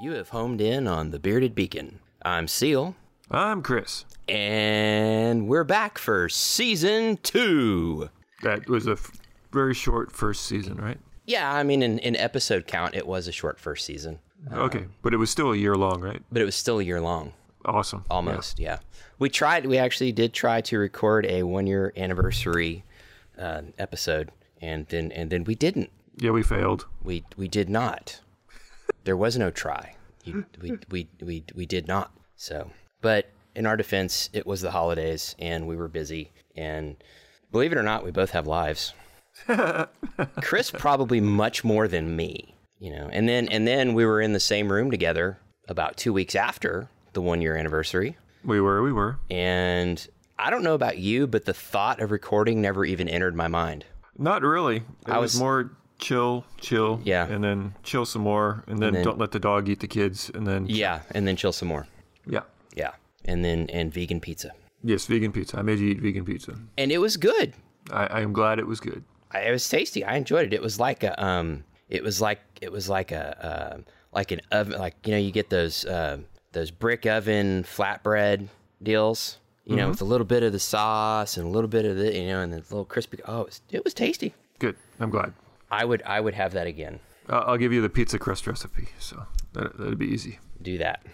You have homed in on the Bearded Beacon. I'm Seale, I'm Chris. and we're back for season two. That was a f- very short first season, right? Yeah, I mean, in, in episode count, it was a short first season, okay, but it was still a year long, right? but it was still a year long, Awesome. almost. Yeah. We tried, we actually did try to record a one year anniversary uh, episode, and then and then we didn't. Yeah, Yeah, we failed. We we did not. There was no try. You, we, we we we did not. So, but in our defense, it was the holidays and we were busy. And believe it or not, we both have lives. Chris probably much more than me. You know, and then and then we were in the same room together about two weeks after the one year anniversary. We were, we were. And I don't know about you, but the thought of recording never even entered my mind. Not really. It I was, was- more chill, chill. Yeah. And then chill some more, and then, then- don't let the dog eat the kids, and then Yeah, and then chill some more. yeah. Yeah, and then and vegan pizza. Yes, vegan pizza. I made you eat vegan pizza. And it was good. I, I am glad it was good. I, it was tasty. I enjoyed it. It was like a um, it was like it was like a uh, like an oven, like you know, you get those uh, those brick oven flatbread deals, you know, with a little bit of the sauce and a little bit of the, you know, and the little crispy. Oh, it was, it was tasty. Good. I'm glad. I would I would have that again. I'll, I'll give you the pizza crust recipe, so that, that'd be easy. Do that.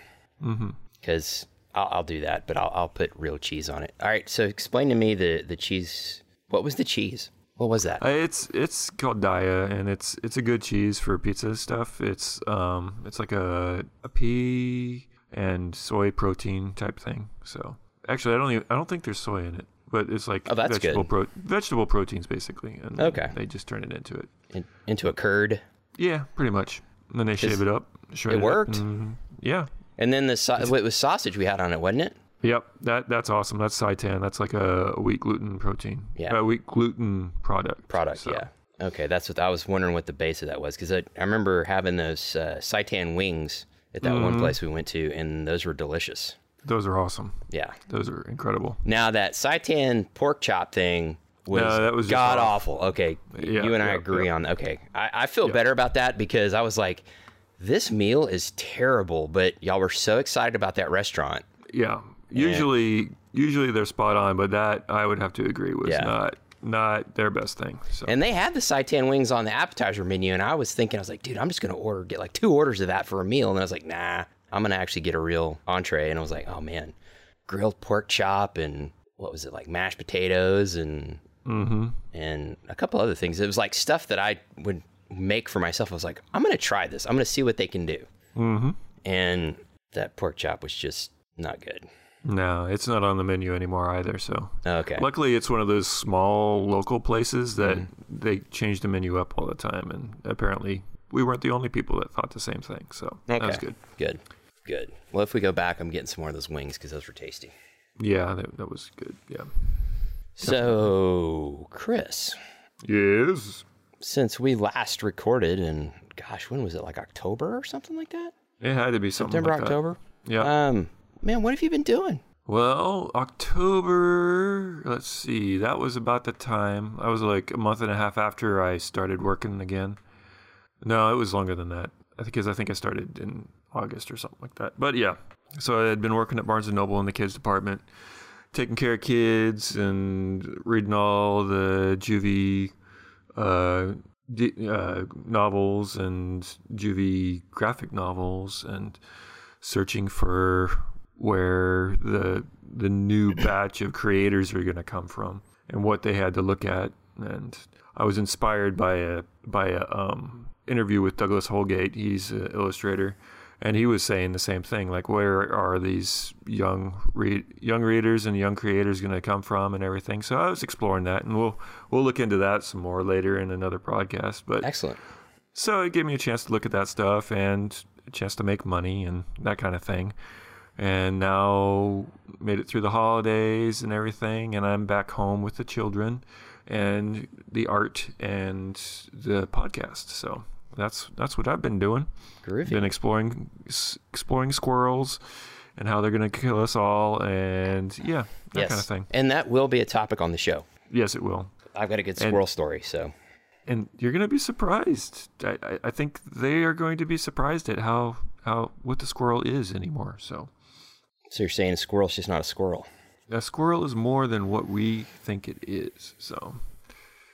Because I'll, I'll do that, but I'll, I'll put real cheese on it. All right. So explain to me the the cheese. What was the cheese? What was that? Uh, It's it's called Daiya, and it's it's a good cheese for pizza stuff. It's um it's like a a pea and soy protein type thing. So actually, I don't even, I don't think there's soy in it, but it's like Oh, that's vegetable good. pro vegetable proteins basically. And Okay. they just turn it into it. In, into a curd. Yeah, pretty much. And then they shave it up. shred it up, worked? and- yeah. And then the sa- it was sausage we had on it, wasn't it? Yep, that that's awesome. That's seitan. That's like a, a wheat gluten protein. Yeah. a wheat gluten product. product. So, Yeah. Okay, that's what I was wondering what the base of that was because I, I remember having those uh, seitan wings at that Mm-hmm. one place we went to, and those were delicious. Those are awesome. Yeah. Those are incredible. Now that seitan pork chop thing was, No, that was god awful. Okay, Yeah, you and I yeah, agree yeah. on. Okay, I, I feel better about that because I was like, this meal is terrible, but y'all were so excited about that restaurant. Yeah. Usually, usually they're spot on, but that I would have to agree was not not their best thing. So And they had the seitan wings on the appetizer menu, and I was thinking, I was like, dude, I'm just gonna order get like two orders of that for a meal, and I was like, nah, I'm gonna actually get a real entree, and I was like, oh man, grilled pork chop and what was it like mashed potatoes and and a couple other things. It was like stuff that I would make for myself. I was like, I'm gonna try this. I'm gonna see what they can do. Mm-hmm. And that pork chop was just not good. no, it's not on the menu anymore either. So Okay. luckily, it's one of those small local places that Mm-hmm. they change the menu up all the time, and apparently we weren't the only people that thought the same thing. So that was good. Good. Good. Well, if we go back, I'm getting some more of those wings because those were tasty. Yeah, that, that was good. Yeah. So, Chris, Yes. since we last recorded, and gosh, when was it? Like October or something like that? It had to be something September, like that. October. Yeah. Um, man, what have you been doing? Well, October, let's see, that was about the time. I was like a month and a half after I started working again. No, it was longer than that. I think because I think I started in August or something like that. But yeah, so I had been working at Barnes and Noble in the kids department, taking care of kids and reading all the juvie uh, d- uh, novels and juvie graphic novels and searching for where the the new batch of creators are going to come from and what they had to look at. And I was inspired by a by a um, interview with Douglas Holgate. He's an illustrator and he was saying the same thing like where are these young read young readers and young creators going to come from and everything so I was exploring that and we'll we'll look into that some more later in another podcast but Excellent. so it gave me a chance to look at that stuff and a chance to make money and that kind of thing. And now made it through the holidays and everything, and I'm back home with the children and the art and the podcast. So that's that's what I've been doing. Groovy. Been exploring exploring squirrels and how they're gonna kill us all, and yeah, that yes. kind of thing. And that will be a topic on the show. Yes, it will. I've got a good squirrel story, so and you're going to be surprised. I, I, I think they are going to be surprised at how how what the squirrel is anymore. So So you're saying a squirrel's just not a squirrel? a squirrel is more than what we think it is. So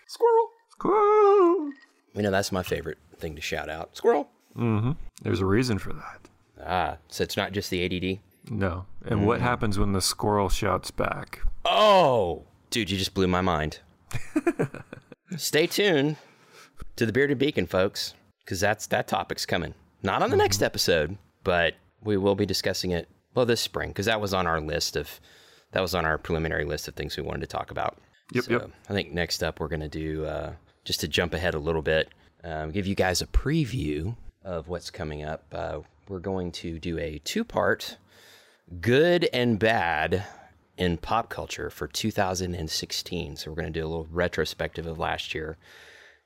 Squirrel. squirrel. You know that's my favorite thing to shout out. Squirrel. Mm-hmm. There's a reason for that. Ah, so it's not just the ADD. No. And what happens when the squirrel shouts back? Oh, dude, you just blew my mind. Stay tuned to the Bearded Beacon, folks, because that's that topic's coming. Not on the next episode, but we will be discussing it well this spring because that was on our list of that was on our preliminary list of things we wanted to talk about. Yep, so yep. I think next up we're gonna do uh, just to jump ahead a little bit, um, give you guys a preview of what's coming up. Uh, we're going to do a two-part good and bad in pop culture for 2016. So we're going to do a little retrospective of last year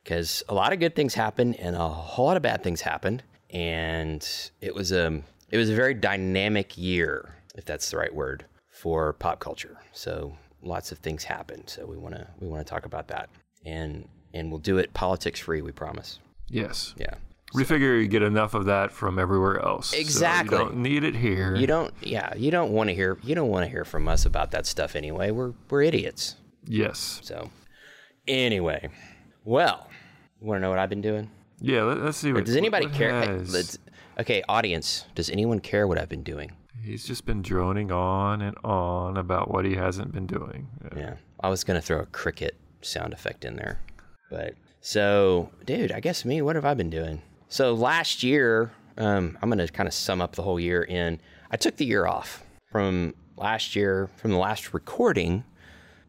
because a lot of good things happened and a whole lot of bad things happened, and it was a it was a very dynamic year, if that's the right word, for pop culture. So lots of things happened. So we want to we want to talk about that, and and we'll do it politics free. We promise. Yes. Yeah. We figure you get enough of that from everywhere else. so Exactly. you don't need it here. You don't, yeah, you don't want to hear, you don't want to hear from us about that stuff anyway. We're we're idiots. Yes. So, anyway, well, you want to know what I've been doing? Yeah. Let, us see what. Does anybody what care? okay, audience, does anyone care what I've been doing? He's just been droning on and on about what he hasn't been doing. Yeah, I was gonna throw a cricket sound effect in there, but so, dude, I guess me. What have I been doing? So last year, um, I'm gonna kind of sum up the whole year in. I took the year off from last year, from the last recording,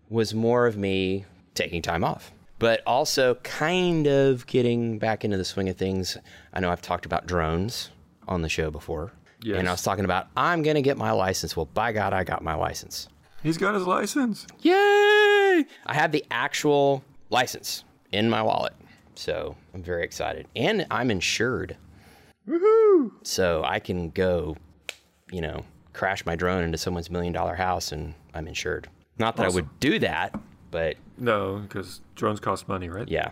was more of me taking time off, but also kind of getting back into the swing of things. I know I've talked about drones on the show before. Yes. And I was talking about I'm gonna get my license. Well, by God, I got my license. He's got his license. Yay! I have the actual license in my wallet. So I'm very excited. And I'm insured. Woohoo! So I can go, you know, crash my drone into someone's million dollar house and I'm insured. Not that I would do that, but No, because drones cost money, right? yeah.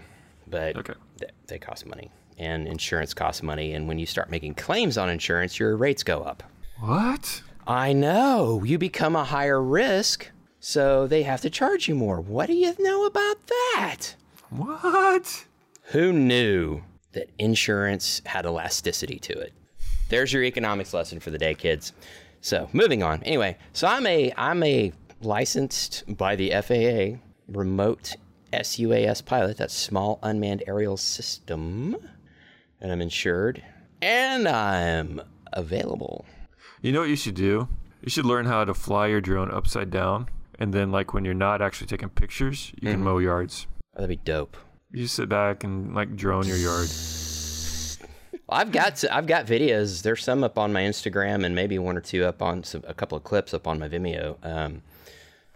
But Okay. th- they cost money. And insurance costs money. And when you start making claims on insurance, your rates go up. What? I know. You become a higher risk, so they have to charge you more. What do you know about that? What? Who knew that insurance had elasticity to it? There's your economics lesson for the day, kids. So, moving on. Anyway, so I'm a I'm a licensed by the FAA remote SUAS pilot, that's small unmanned aerial system, and I'm insured and I'm available. You know what you should do? You should learn how to fly your drone upside down, and then, like, when you're not actually taking pictures, you Mm-hmm. can mow yards. Oh, that'd be dope. You sit back and like drone your yard. I've got I've got videos. There's some up on my Instagram and maybe one or two up on some, a couple of clips up on my Vimeo. Um,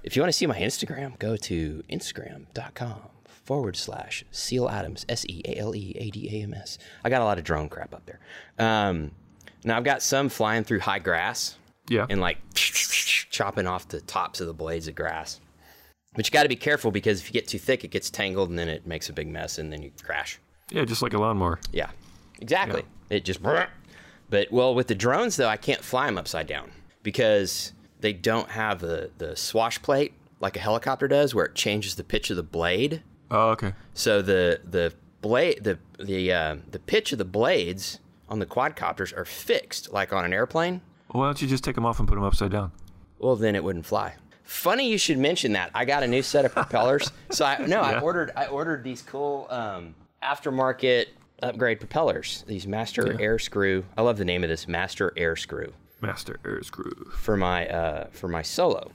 if you want to see my Instagram, go to instagram.com forward slash Seale Adams S E A L E A D A M S. I got a lot of drone crap up there. Um, now I've got some flying through high grass Yeah. and like chopping off the tops of the blades of grass. But you got to be careful because if you get too thick, it gets tangled and then it makes a big mess and then you crash. yeah, just like a lawnmower. Yeah, exactly. It just. But well, with the drones though, I can't fly them upside down because they don't have the the swash plate like a helicopter does, where it changes the pitch of the blade. Oh, okay. So the the blade the the uh, the pitch of the blades on the quadcopters are fixed like on an airplane. Why don't you just take them off and put them upside down? Well, then it wouldn't fly. Funny you should mention that. I got a new set of propellers. so I no, I ordered I ordered these cool um, aftermarket upgrade propellers. These Master Air Screw. I love the name of this Master Air Screw Master air screw. for my uh, for my solo,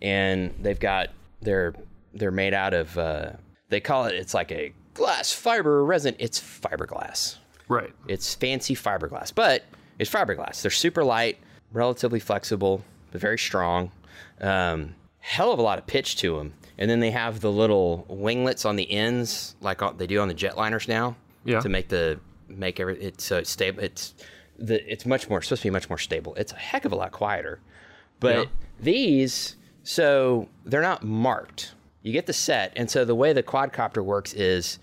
and they've got they're they're made out of uh, they call it it's like a glass fiber resin. It's fiberglass. Right. It's fancy fiberglass, but it's fiberglass. They're super light, relatively flexible, but very strong. Um, hell of a lot of pitch to them. And then they have the little winglets on the ends, like they do on the jetliners now, Yeah. to make the make every it's so it's stable. It's the it's much more supposed to be much more stable. It's a heck of a lot quieter. But Yeah. these, so they're not marked. You get the set, and so the way the quadcopter works is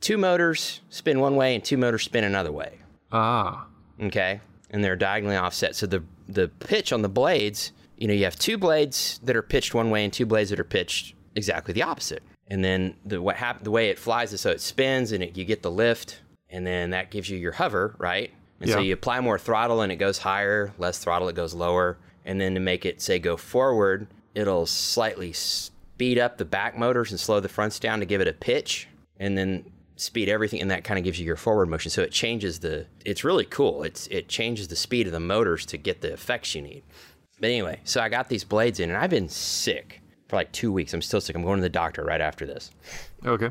two motors spin one way and two motors spin another way. Ah. Okay. and they're diagonally offset. So the the pitch on the blades, you know, you have two blades that are pitched one way and two blades that are pitched exactly the opposite. And then the what hap- the way it flies is so it spins and it, you get the lift, and then that gives you your hover, right? And so you apply more throttle and it goes higher, less throttle it goes lower, and then to make it say go forward, it'll slightly speed up the back motors and slow the fronts down to give it a pitch, and then speed everything, and that kind of gives you your forward motion. So it changes the. It's really cool. It's it changes the speed of the motors to get the effects you need. But anyway, so I got these blades in, and I've been sick for like two weeks. I'm still sick. I'm going to the doctor right after this. Okay.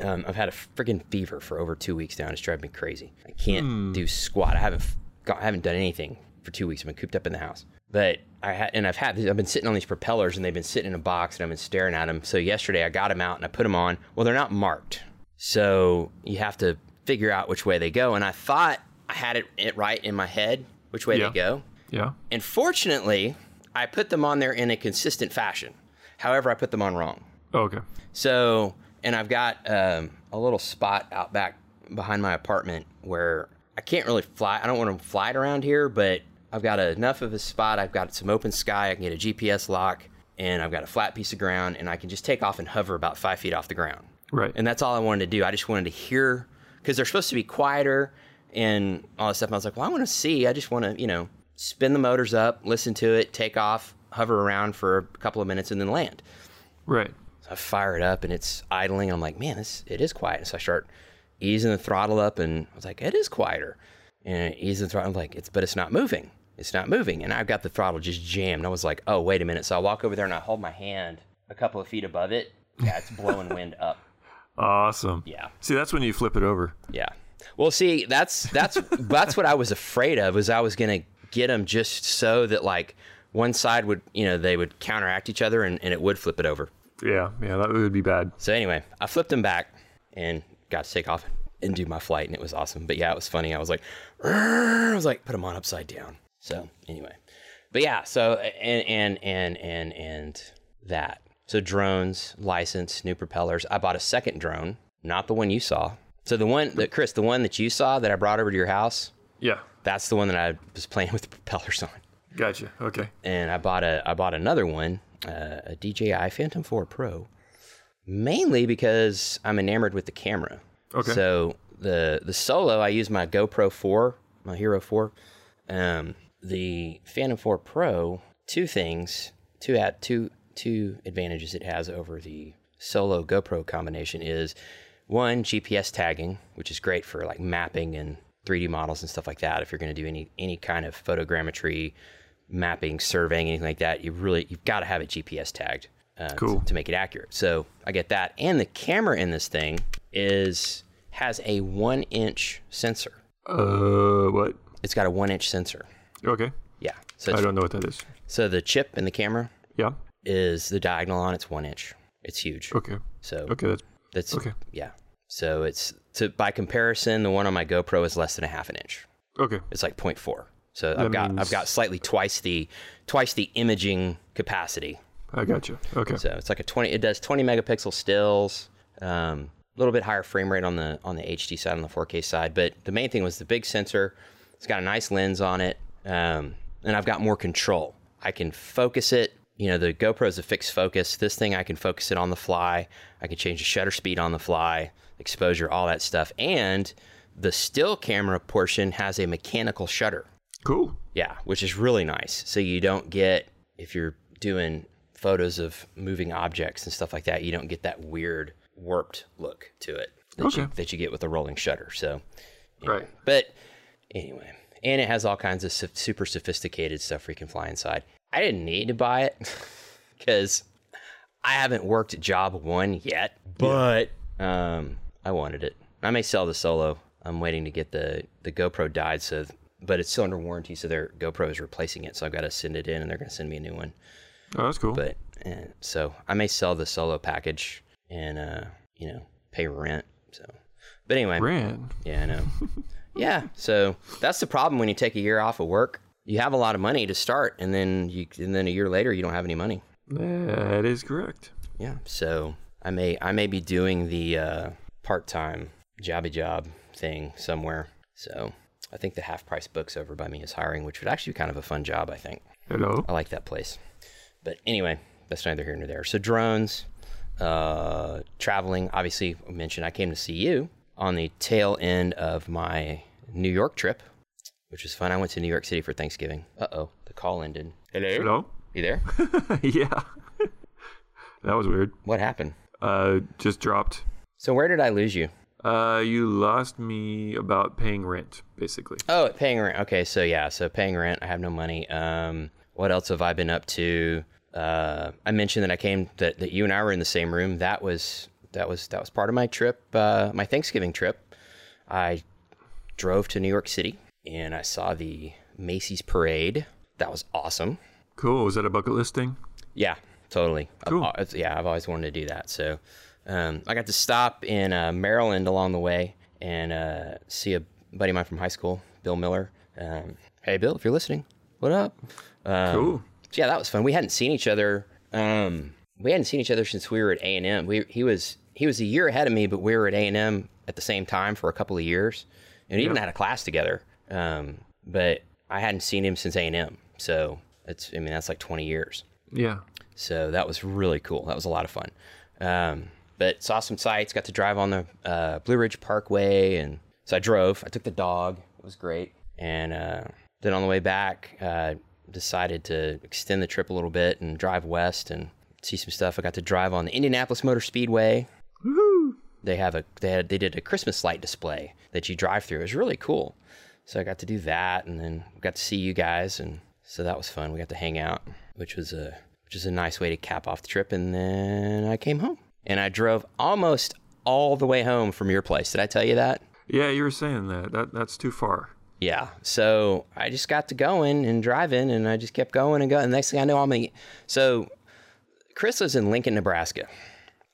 Um, I've had a freaking fever for over two weeks now. and It's driving me crazy. I can't do squat. I haven't got, I haven't done anything for two weeks. I've been cooped up in the house. But I had, and I've had, I've been sitting on these propellers, and they've been sitting in a box, and I've been staring at them. So yesterday I got them out and I put them on. Well, they're not marked, so you have to figure out which way they go. And I thought I had it, it right in my head which way Yeah. they go. Yeah. And fortunately, I put them on there in a consistent fashion. However, I put them on wrong. Oh, okay. So, and I've got um, a little spot out back behind my apartment where I can't really fly. I don't want to fly it around here, but I've got enough of a spot. I've got some open sky. I can get a GPS lock, and I've got a flat piece of ground, and I can just take off and hover about five feet off the ground. Right. And that's all I wanted to do. I just wanted to hear because they're supposed to be quieter and all that stuff. And I was like, well, I want to see. I just want to, you know, spin the motors up, listen to it, take off, hover around for a couple of minutes, and then land. right. So I fire it up and it's idling. I'm like, man, this it is quiet. And So I start easing the throttle up and I was like, it is quieter. And ease the throttle. I'm like, it's but it's not moving. It's not moving. And I've got the throttle just jammed. I was like, oh, wait a minute. So I walk over there and I hold my hand a couple of feet above it. Yeah, it's blowing wind up. Awesome. Yeah. See, that's when you flip it over. Yeah. Well, see, that's that's that's what I was afraid of was I was gonna get them just so that like one side would you know they would counteract each other and, and it would flip it over. Yeah. Yeah. That would be bad. So anyway, I flipped them back and got to take off and do my flight, and it was awesome. But yeah, it was funny. I was like, "Rrrr," I was like, put them on upside down. So anyway, but yeah, so and and and and and that. So drones, license, new propellers. I bought a second drone, not the one you saw. So the one that Chris, the one that you saw that I brought over to your house, Yeah. That's the one that I was playing with the propellers on Gotcha. Okay. and I bought a I bought another one, uh, a DJI Phantom 4 Pro, mainly because I'm enamored with the camera. Okay. So the the solo I use my GoPro 4, my Hero 4. Um, the Phantom 4 Pro, two things, two at two two advantages it has over the solo GoPro combination is one GPS tagging, which is great for like mapping and 3D models and stuff like that. If you're going to do any any kind of photogrammetry, mapping, surveying, anything like that, you really you've got to have it GPS tagged uh, to- Cool. to, make it accurate. So I get that, and the camera in this thing is has a one inch sensor. Uh, what? It's got a one inch sensor. Okay. Yeah. So I don't know what that is. so the chip in the camera Yeah. is the diagonal on it's one inch. It's huge. Okay. So Okay. That's that's okay. yeah. So it's to by comparison, the one on my GoPro is less than a half an inch. okay. It's like 0.4. So I've got means- I've got slightly twice the twice the imaging capacity. I got you. Okay. So it's like a 20. It does 20 megapixel stills. Um, a little bit higher frame rate on the on the HD side on the 4K side, but the main thing was the big sensor. It's got a nice lens on it, um, and I've got more control. I can focus it. You know, the GoPro is a fixed focus. This thing, I can focus it on the fly. I can change the shutter speed on the fly, exposure, all that stuff. And the still camera portion has a mechanical shutter. Cool. Yeah, which is really nice. So you don't get if you're doing photos of moving objects and stuff like that, you don't get that weird warped look to it that, you, that you get with a rolling shutter. So, Right. but anyway, and it has all kinds of su- super sophisticated stuff where you can fly inside. I didn't need to buy it because I haven't worked job one yet, but um, I wanted it. I may sell the solo. I'm waiting to get the the GoPro died, so but it's still under warranty, so their GoPro is replacing it. So I've got to send it in, and they're going to send me a new one. Oh, that's cool. But uh, so I may sell the solo package and uh, you know pay rent. So, but anyway, Ran. yeah, I know. yeah, so that's the problem when you take a year off of work. You have a lot of money to start, and then you and then a year later you don't have any money. That is correct. Yeah, so I may I may be doing the uh, part time jobby job thing somewhere. So I think the half price books over by me is hiring, which would actually be kind of a fun job, I think. Hello. I like that place. But anyway, that's neither here nor there. So drones, uh, traveling. Obviously, I mentioned I came to see you on the tail end of my New York trip, which was fun. I went to New York City for Thanksgiving. Uh oh, the call ended. Hello. Hello. You there? yeah. that was weird. what happened? Uh, just dropped. So where did I lose you? Uh, you lost me about paying rent, basically. Oh, paying rent. Okay, so yeah, so paying rent. I have no money. Um, what else have I been up to? Uh, I mentioned that I came that, that you and I were in the same room. That was that was that was part of my trip, uh, my Thanksgiving trip. I drove to New York City and I saw the Macy's parade. That was awesome. Cool. Was that a bucket list thing? Yeah, totally. Cool. I've, yeah, I've always wanted to do that. So um, I got to stop in uh, Maryland along the way and uh, see a buddy of mine from high school, Bill Miller. Um, hey, Bill, if you're listening, what up? Um, Cool. yeah, that was fun. We hadn't seen each other. Um, we hadn't seen each other since we were at A and M. We he was he was a year ahead of me, but we were at A and M at the same time for a couple of years, and even had a class together. Um, but I hadn't seen him since A and M, so it's I mean that's like 20 years. Yeah. So that was really cool. That was a lot of fun. But saw some sights. Got to drive on the uh, Blue Ridge Parkway, and so I drove. I took the dog. It was great. And uh, then on the way back, uh, decided to extend the trip a little bit and drive west and see some stuff. I got to drive on the Indianapolis Motor Speedway. Woohoo. They have a they had they did a Christmas light display that you drive through. It was really cool. So I got to do that, and then got to see you guys, and so that was fun. We got to hang out, which was a which is a nice way to cap off the trip. And then I came home, and I drove almost all the way home from your place. Did I tell you that? Yeah, you were saying that. That that's too far. Yeah. So I just got to going and driving, and I just kept going and going. And next thing I know, I'm gonna. So Chris lives in Lincoln, Nebraska.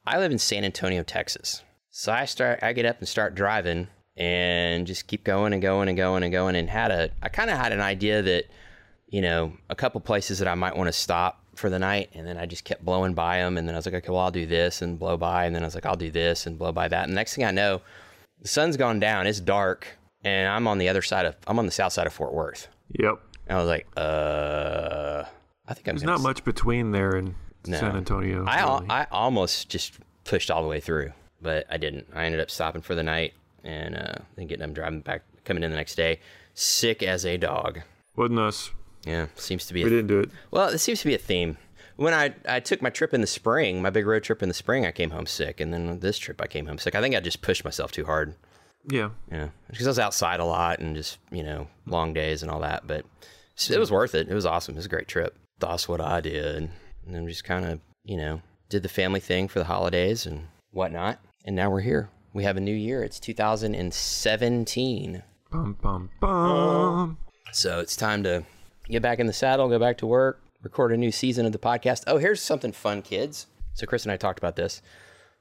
I live in San Antonio, Texas. So I start. I get up and start driving, and just keep going and going and going and going. And had a. I kind of had an idea that, you know, a couple places that I might want to stop for the night, and then I just kept blowing by them. And then I was like, okay, well, I'll do this and blow by, and then I was like, I'll do this and blow by that. And next thing I know, the sun's gone down. It's dark, and I'm on the other side of. I'm on the south side of Fort Worth. Yep. And I was like, uh, I think I'm There's not much between there and San Antonio. I al- really. I almost just pushed all the way through, but I didn't. I ended up stopping for the night and uh, then getting them driving back, coming in the next day, sick as a dog. Wasn't us. Yeah, seems to be. We A, didn't do it. well, it seems to be a theme. When I I took my trip in the spring, my big road trip in the spring, I came home sick, and then this trip I came home sick. I think I just pushed myself too hard. Yeah. Yeah, because I was outside a lot and just you know long days and all that. But it was worth it. It was awesome. It was a great trip. That's what I did, and then just kind of you know did the family thing for the holidays and whatnot. And now we're here. We have a new year. It's 2017. Bum bum bum. So it's time to get back in the saddle, go back to work, record a new season of the podcast. Oh, here's something fun, kids. So Chris and I talked about this.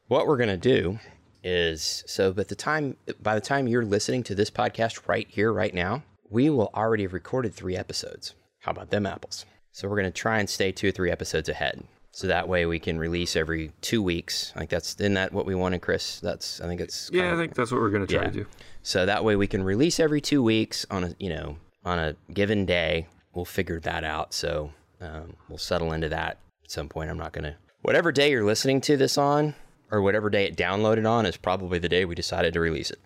What we're gonna do is so at the time by the time you're listening to this podcast right here, right now, we will already have recorded three episodes. How about them apples? So we're gonna try and stay two or three episodes ahead. So that way we can release every two weeks. Like that's isn't that what we wanted, Chris? That's I think it's Yeah, I think that's what we're gonna try Yeah. to do. so that way we can release every two weeks on a you know on a given day. We'll figure that out. So um, we'll settle into that at some point. I'm not gonna whatever day you're listening to this on or whatever day it downloaded on is probably the day we decided to release it.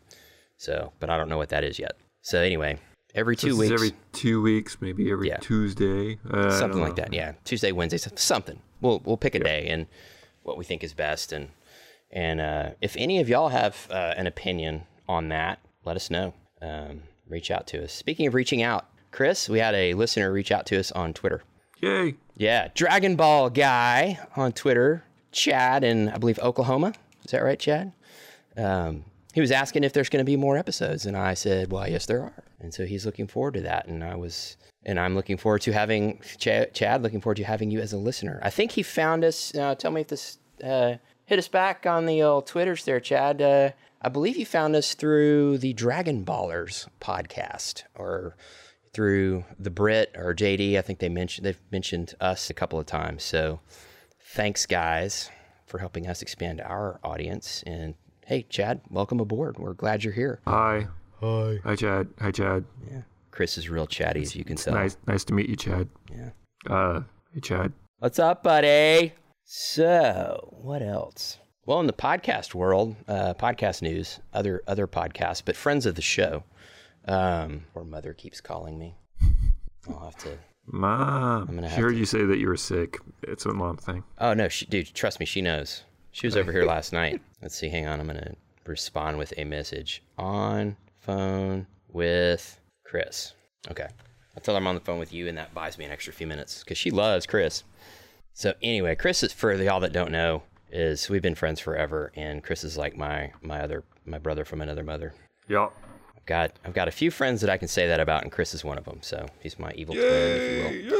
So, but I don't know what that is yet. So anyway, every two this is weeks, every two weeks, maybe every Yeah. Tuesday. Uh, something like that. Yeah, Tuesday, Wednesday, something. We'll we'll pick a day and what we think is best. And and uh, if any of y'all have uh, an opinion on that, let us know. Um, reach out to us. Speaking of reaching out, Chris, we had a listener reach out to us on Twitter. Yay! Yeah, Dragon Ball guy on Twitter, Chad in I believe Oklahoma. Is that right, Chad? Um, he was asking if there's going to be more episodes, and I said, "Well, yes, there are." And so he's looking forward to that, and I was, and I'm looking forward to having Chad. Chad looking forward to having you as a listener. I think he found us. Uh, tell me if this uh, hit us back on the old Twitters there, Chad. Uh, I believe you found us through the Dragon Ballers podcast, or through the Brit or JD. I think they mentioned they've mentioned us a couple of times. So thanks, guys, for helping us expand our audience. And hey, Chad, welcome aboard. We're glad you're here. Hi. Hi. Hi, Chad. Hi, Chad. Yeah. Chris is real chatty, as you can tell. Nice, nice to meet you, Chad. Yeah. Uh, hey, Chad. What's up, buddy? So, what else? Well, in the podcast world, uh, podcast news, other other podcasts, but friends of the show. Um, or mother keeps calling me. I'll have to. Mom. I'm gonna She heard to- you say that you were sick. It's a mom thing. Oh no, she, dude, trust me, she knows. She was over here last night. Let's see. Hang on, I'm gonna respond with a message on phone with Chris. Okay, I'll tell her I'm on the phone with you, and that buys me an extra few minutes because she loves Chris. So anyway, Chris is for the y'all that don't know is we've been friends forever, and Chris is like my my other my brother from another mother. Yeah. I've got I've got a few friends that I can say that about, and Chris is one of them. So he's my evil twin, if you will.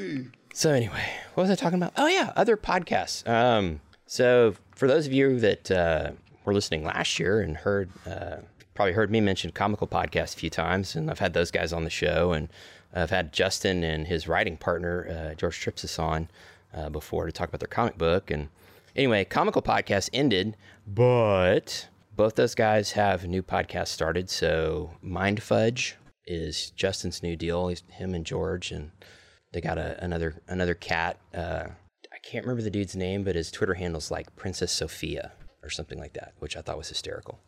Yay! So anyway, what was I talking about? Oh yeah, other podcasts. Um, so for those of you that uh, were listening last year and heard, uh, probably heard me mention Comical Podcast a few times, and I've had those guys on the show, and I've had Justin and his writing partner uh, George Tripsis on uh, before to talk about their comic book. And anyway, Comical Podcast ended, but both those guys have new podcasts started. So Mind Fudge is Justin's new deal. He's, him and George and they got a, another another cat. Uh, I can't remember the dude's name, but his Twitter handle's like Princess Sophia or something like that, which I thought was hysterical.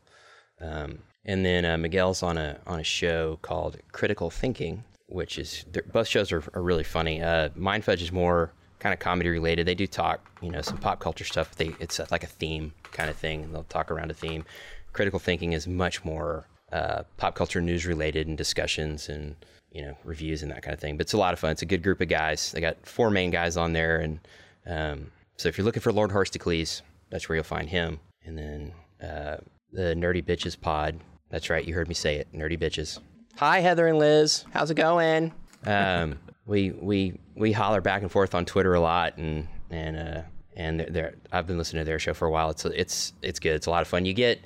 Um, and then uh, Miguel's on a on a show called Critical Thinking, which is both shows are, are really funny. Uh, Mind Fudge is more kind of comedy related. They do talk, you know, some pop culture stuff. They it's like a theme kind of thing, and they'll talk around a theme. Critical Thinking is much more uh, pop culture news related and discussions and you know reviews and that kind of thing. But it's a lot of fun. It's a good group of guys. They got four main guys on there, and um, so if you're looking for Lord Horsticles, that's where you'll find him. And then uh, the Nerdy Bitches Pod. That's right, you heard me say it, Nerdy Bitches. Hi, Heather and Liz. How's it going? Um, we we we holler back and forth on Twitter a lot, and and uh, and they're, they're, I've been listening to their show for a while. It's it's it's good. It's a lot of fun. You get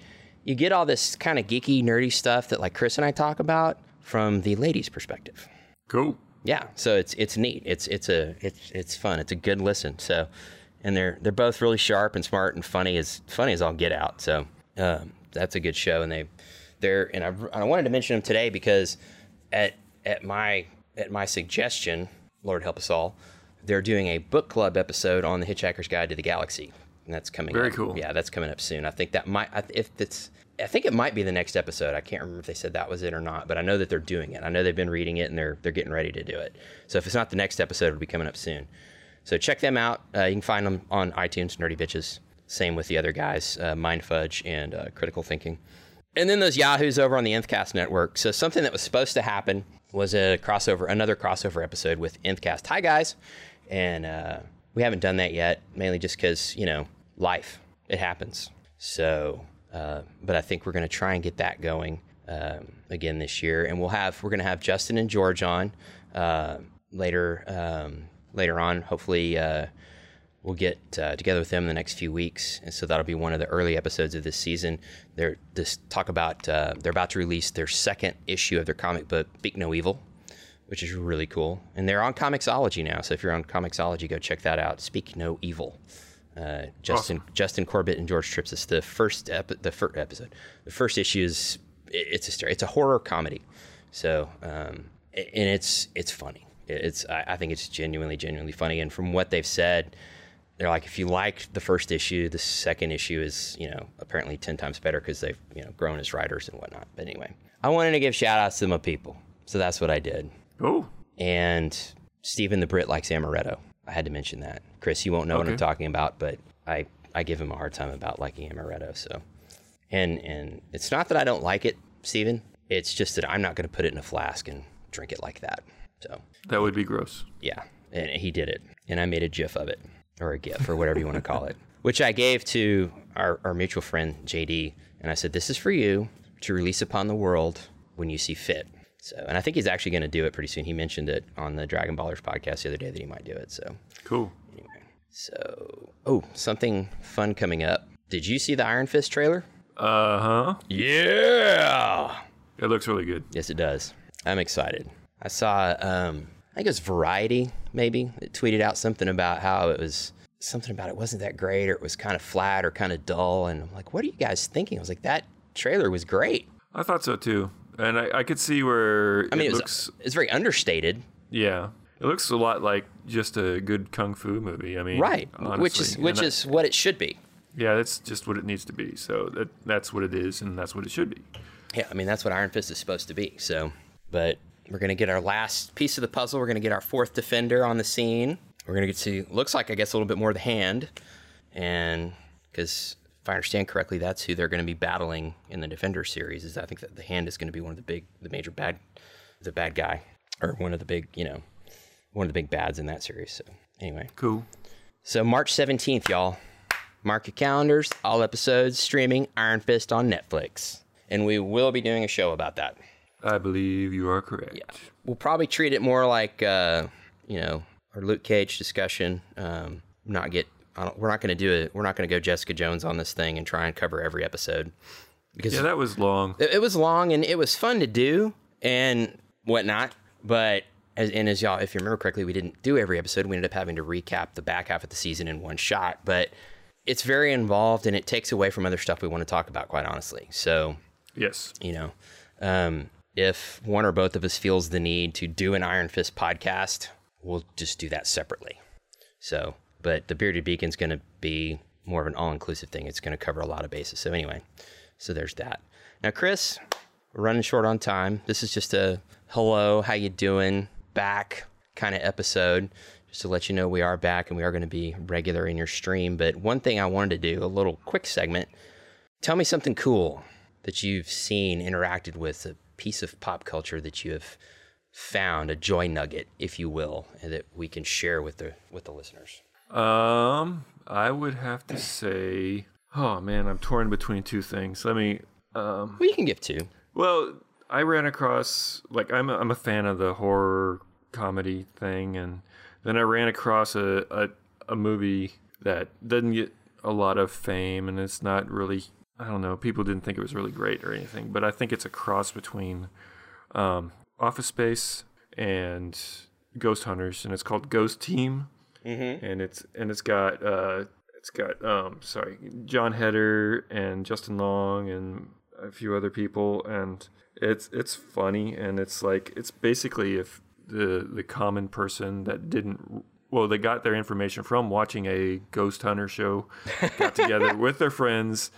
you get all this kind of geeky, nerdy stuff that like Chris and I talk about from the ladies' perspective. Cool. Yeah, so it's it's neat. It's it's a it's it's fun. It's a good listen. So, and they're they're both really sharp and smart and funny as funny as all get out. So um, that's a good show. And they they're and I, I wanted to mention them today because at at my at my suggestion, Lord help us all, they're doing a book club episode on the Hitchhiker's Guide to the Galaxy, and that's coming. Very up. cool. Yeah, that's coming up soon. I think that might I- if it's. I think it might be the next episode. I can't remember if they said that was it or not, but I know that they're doing it. I know they've been reading it and they're they're getting ready to do it. So if it's not the next episode, it'll be coming up soon. So check them out. Uh, you can find them on iTunes, Nerdy Bitches. Same with the other guys, uh, Mind Fudge and uh, Critical Thinking. And then those Yahoos over on the Nthcast network. So something that was supposed to happen was a crossover, another crossover episode with Nthcast. Hi guys, and uh, we haven't done that yet, mainly just because you know life, it happens. So, uh, but I think we're going to try and get that going um, again this year, and we'll have we're going to have Justin and George on uh, later um, later on. Hopefully. We'll get uh, together with them in the next few weeks, and so that'll be one of the early episodes of this season. They're this talk about uh, they're about to release their second issue of their comic book, Speak No Evil, which is really cool, and they're on Comixology now. So if you're on Comixology, go check that out. Speak No Evil. Uh, Justin Justin Corbett and George Trips. It's the first epi- the first episode. The first issue is it- it's a story. It's a horror comedy. So um, and it's it's funny. It- It's I, I think it's genuinely genuinely funny. And from what they've said, they're like, if you liked the first issue, the second issue is, you know, apparently 10 times better because they've, you know, grown as writers and whatnot. But anyway, I wanted to give shout outs to my people. So that's what I did. Oh, And Stephen the Brit likes amaretto. I had to mention that. Chris, you won't know what I'm talking about, but I, I give him a hard time about liking amaretto. So, and, and it's not that I don't like it, Stephen. It's just that I'm not going to put it in a flask and drink it like that. So, that would be gross. yeah, and he did it, and I made a GIF of it, or a gift or whatever you want to call it, which I gave to our, our mutual friend JD, and I said, "This is for you to release upon the world when you see fit." So, and I think he's actually going to do it pretty soon. He mentioned it on the Dragon Ballers podcast the other day that he might do it. So, Cool. anyway, so oh, something fun coming up. Did you see the Iron Fist trailer? Uh huh. Yeah. It looks really good. Yes, it does. I'm excited. I saw, um, I think it was Variety, maybe, it tweeted out something about how it was something about it wasn't that great or it was kind of flat or kind of dull. And I'm like, what are you guys thinking? I was like, that trailer was great. I thought so too. and I, I could see where I mean, it it looks. it's very understated, Yeah, it looks a lot like just a good kung fu movie. I mean, right? honestly. Which is which is what it should be. yeah, that's just what it needs to be. So that that's what it is, and that's what it should be. Yeah, I mean that's what Iron Fist is supposed to be. So, but we're gonna get our last piece of the puzzle. We're gonna get our fourth defender on the scene. We're gonna get to looks like I guess a little bit more of the hand, and because if I understand correctly, that's who they're gonna be battling in the Defender series. Is I think that the hand is gonna be one of the big, the major bad, the bad guy, or one of the big, you know, one of the big bads in that series. So anyway, Cool. so March 17th, y'all. Mark your calendars. All episodes streaming Iron Fist on Netflix. And we will be doing a show about that. I believe you are correct. Yeah. We'll probably treat it more like, uh, you know, our Luke Cage discussion. Um, not get, I don't, we're not going to do it. We're not going to go Jessica Jones on this thing and try and cover every episode because Yeah, that was long. it, it was long and it was fun to do and whatnot. But as, and as y'all, if you remember correctly, we didn't do every episode. We ended up having to recap the back half of the season in one shot. But it's very involved and it takes away from other stuff we want to talk about, quite honestly. So, Yes. you know, um, if one or both of us feels the need to do an Iron Fist podcast, we'll just do that separately. So, but the Bearded Beacon's going to be more of an all inclusive thing. It's going to cover a lot of bases. So, anyway, so there's that. Now, Chris, we're running short on time. This is just a hello, how you doing, back kind of episode. Just to let you know we are back and we are going to be regular in your stream. But one thing I wanted to do, a little quick segment. Tell me something cool that you've seen, interacted with, piece of pop culture that you have found, a joy nugget, if you will, that we can share with the with the listeners. Um, I would have to say, oh man, I'm torn between two things. Let me. Um, Well, you can give two. well, I ran across like I'm a, I'm a fan of the horror comedy thing, and then I ran across a, a a movie that doesn't get a lot of fame, and it's not really. I don't know. People didn't think it was really great or anything, but I think it's a cross between um, Office Space and Ghost Hunters, and it's called Ghost Team, mm-hmm. and it's and it's got uh, it's got um, sorry Jon Heder and Justin Long and a few other people, and it's it's funny, and it's like it's basically if the the common person that didn't well they got their information from watching a ghost hunter show got together with their friends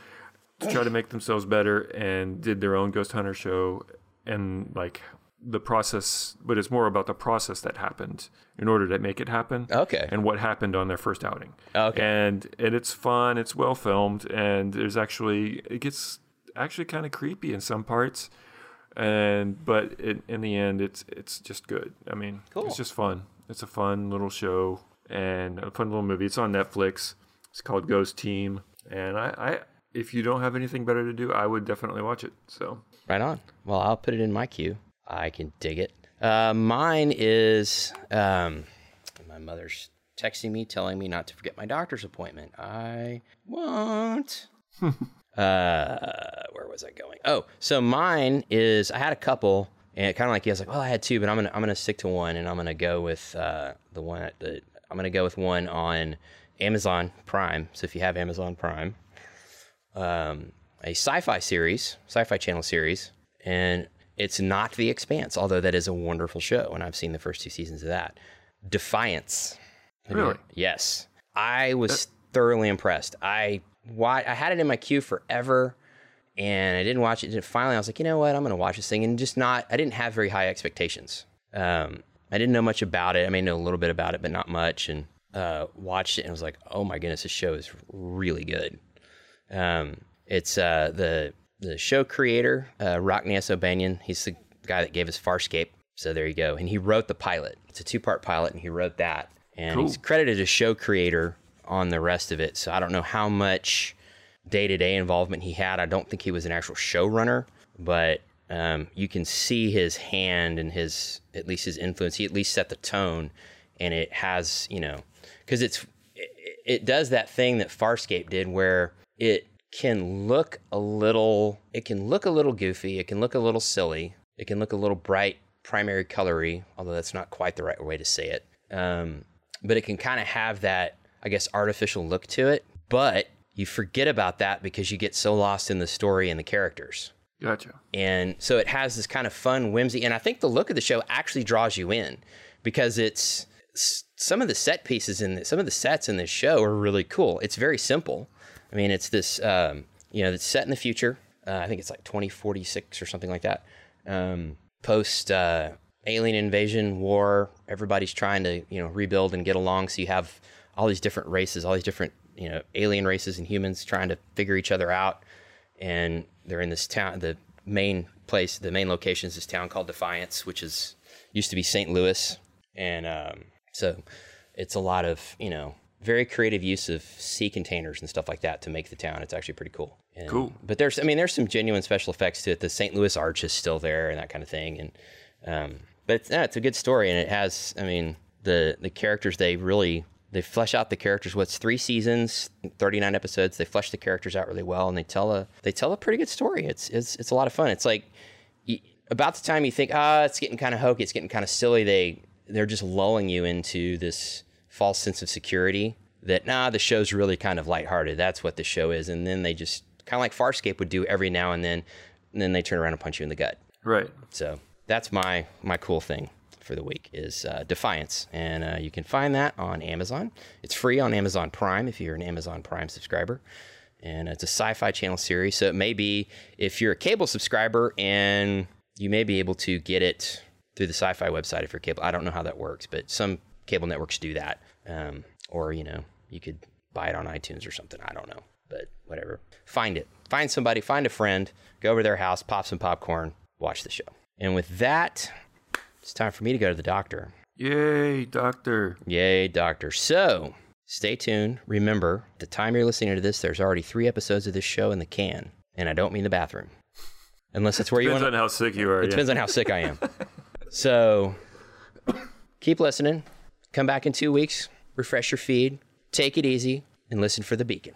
to try to make themselves better and did their own ghost hunter show. And like the process but it's more about the process that happened in order to make it happen Okay. and what happened on their first outing. Okay. and and it's fun it's well filmed and there's actually it gets actually kind of creepy in some parts. And but it, in the end it's it's just good. I mean Cool. it's just fun. It's a fun little show and a fun little movie. It's on netflix. It's called ghost team. And i i if you don't have anything better to do i would definitely watch it so Right on. Well, I'll put it in my queue. I can dig it. Uh, mine is um, my mother's texting me, telling me not to forget my doctor's appointment. I won't. uh, where was I going? Oh, so mine is I had a couple, and kind of like you, I was like, well, I had two, but I'm gonna I'm gonna stick to one, and I'm gonna go with uh, the one at the I'm gonna go with one on Amazon Prime. So if you have Amazon Prime, um, a sci-fi series, sci-fi channel series, and it's not The Expanse, although that is a wonderful show, and I've seen the first two seasons of that. Defiance. Really? Yes. I was thoroughly impressed. I wa- I had it in my queue forever, and I didn't watch it. And finally, I was like, you know what? I'm going to watch this thing, and just not. I didn't have very high expectations. Um, I didn't know much about it. I may know a little bit about it, but not much. And uh, watched it, and was like, oh my goodness, this show is really good. Um, it's uh, the the show creator, uh, Rockne S. O'Bannon. He's the guy that gave us Farscape. So there you go. And he wrote the pilot. It's a two part pilot, and he wrote that. And he's credited as show creator on the rest of it. So I don't know how much day to day involvement he had. I don't think he was an actual showrunner, but um, you can see his hand and his at least his influence. He at least set the tone, and it has you know because it's it, it does that thing that Farscape did where it can look a little it can look a little goofy, it can look a little silly, it can look a little bright primary colory, although that's not quite the right way to say it. Um, but it can kind of have that I guess artificial look to it, but you forget about that because you get so lost in the story and the characters. Gotcha. And so it has this kind of fun whimsy. And I think the look of the show actually draws you in because it's some of the set pieces in the, some of the sets in this show are really cool. It's very simple. I mean, it's this, um, you know, it's set in the future. Uh, I think it's like 2046 or something like that. Um, post uh, alien invasion war, everybody's trying to, you know, rebuild and get along. So you have all these different races, all these different, you know, alien races and humans trying to figure each other out. And they're in this town, the main place, the main location is this town called Defiance, which is used to be St. Louis. And um, so it's a lot of, you know, very creative use of sea containers and stuff like that to make the town. It's actually pretty cool. And, Cool. But there's, I mean, there's some genuine special effects to it. The St. Louis Arch is still there and that kind of thing. And, um, but it's, yeah, it's a good story. And it has, I mean, the, the characters, they really, they flesh out the characters. What's three seasons, 39 episodes. They flesh the characters out really well and they tell a, they tell a pretty good story. It's, it's, it's a lot of fun. It's like, about the time you think, ah, it's getting kind of hokey, it's getting kind of silly, they they're just lulling you into this false sense of security that nah, the show's really kind of lighthearted. That's what the show is, and then they just kind of like Farscape would do every now and then, and then they turn around and punch you in the gut. Right. So that's my my cool thing for the week is uh, Defiance, and uh, you can find that on Amazon. It's free on Amazon Prime if you're an Amazon Prime subscriber, and it's a Sci-Fi Channel series. So it may be if you're a cable subscriber, and you may be able to get it through the Sci-Fi website if you're cable. I don't know how that works, but some cable networks do that, um, or you know, you could buy it on iTunes or something. I don't know, but whatever. Find it. Find somebody. Find a friend. Go over to their house. Pop some popcorn. Watch the show. And with that, it's time for me to go to the doctor. Yay, doctor. Yay, doctor. So stay tuned. Remember, the time you're listening to this, there's already three episodes of this show in the can, and I don't mean the bathroom, unless it's where you want. Depends want. on how sick you are. It yeah. depends on how sick I am. So keep listening. Come back in two weeks, refresh your feed, take it easy, and listen for the beacon.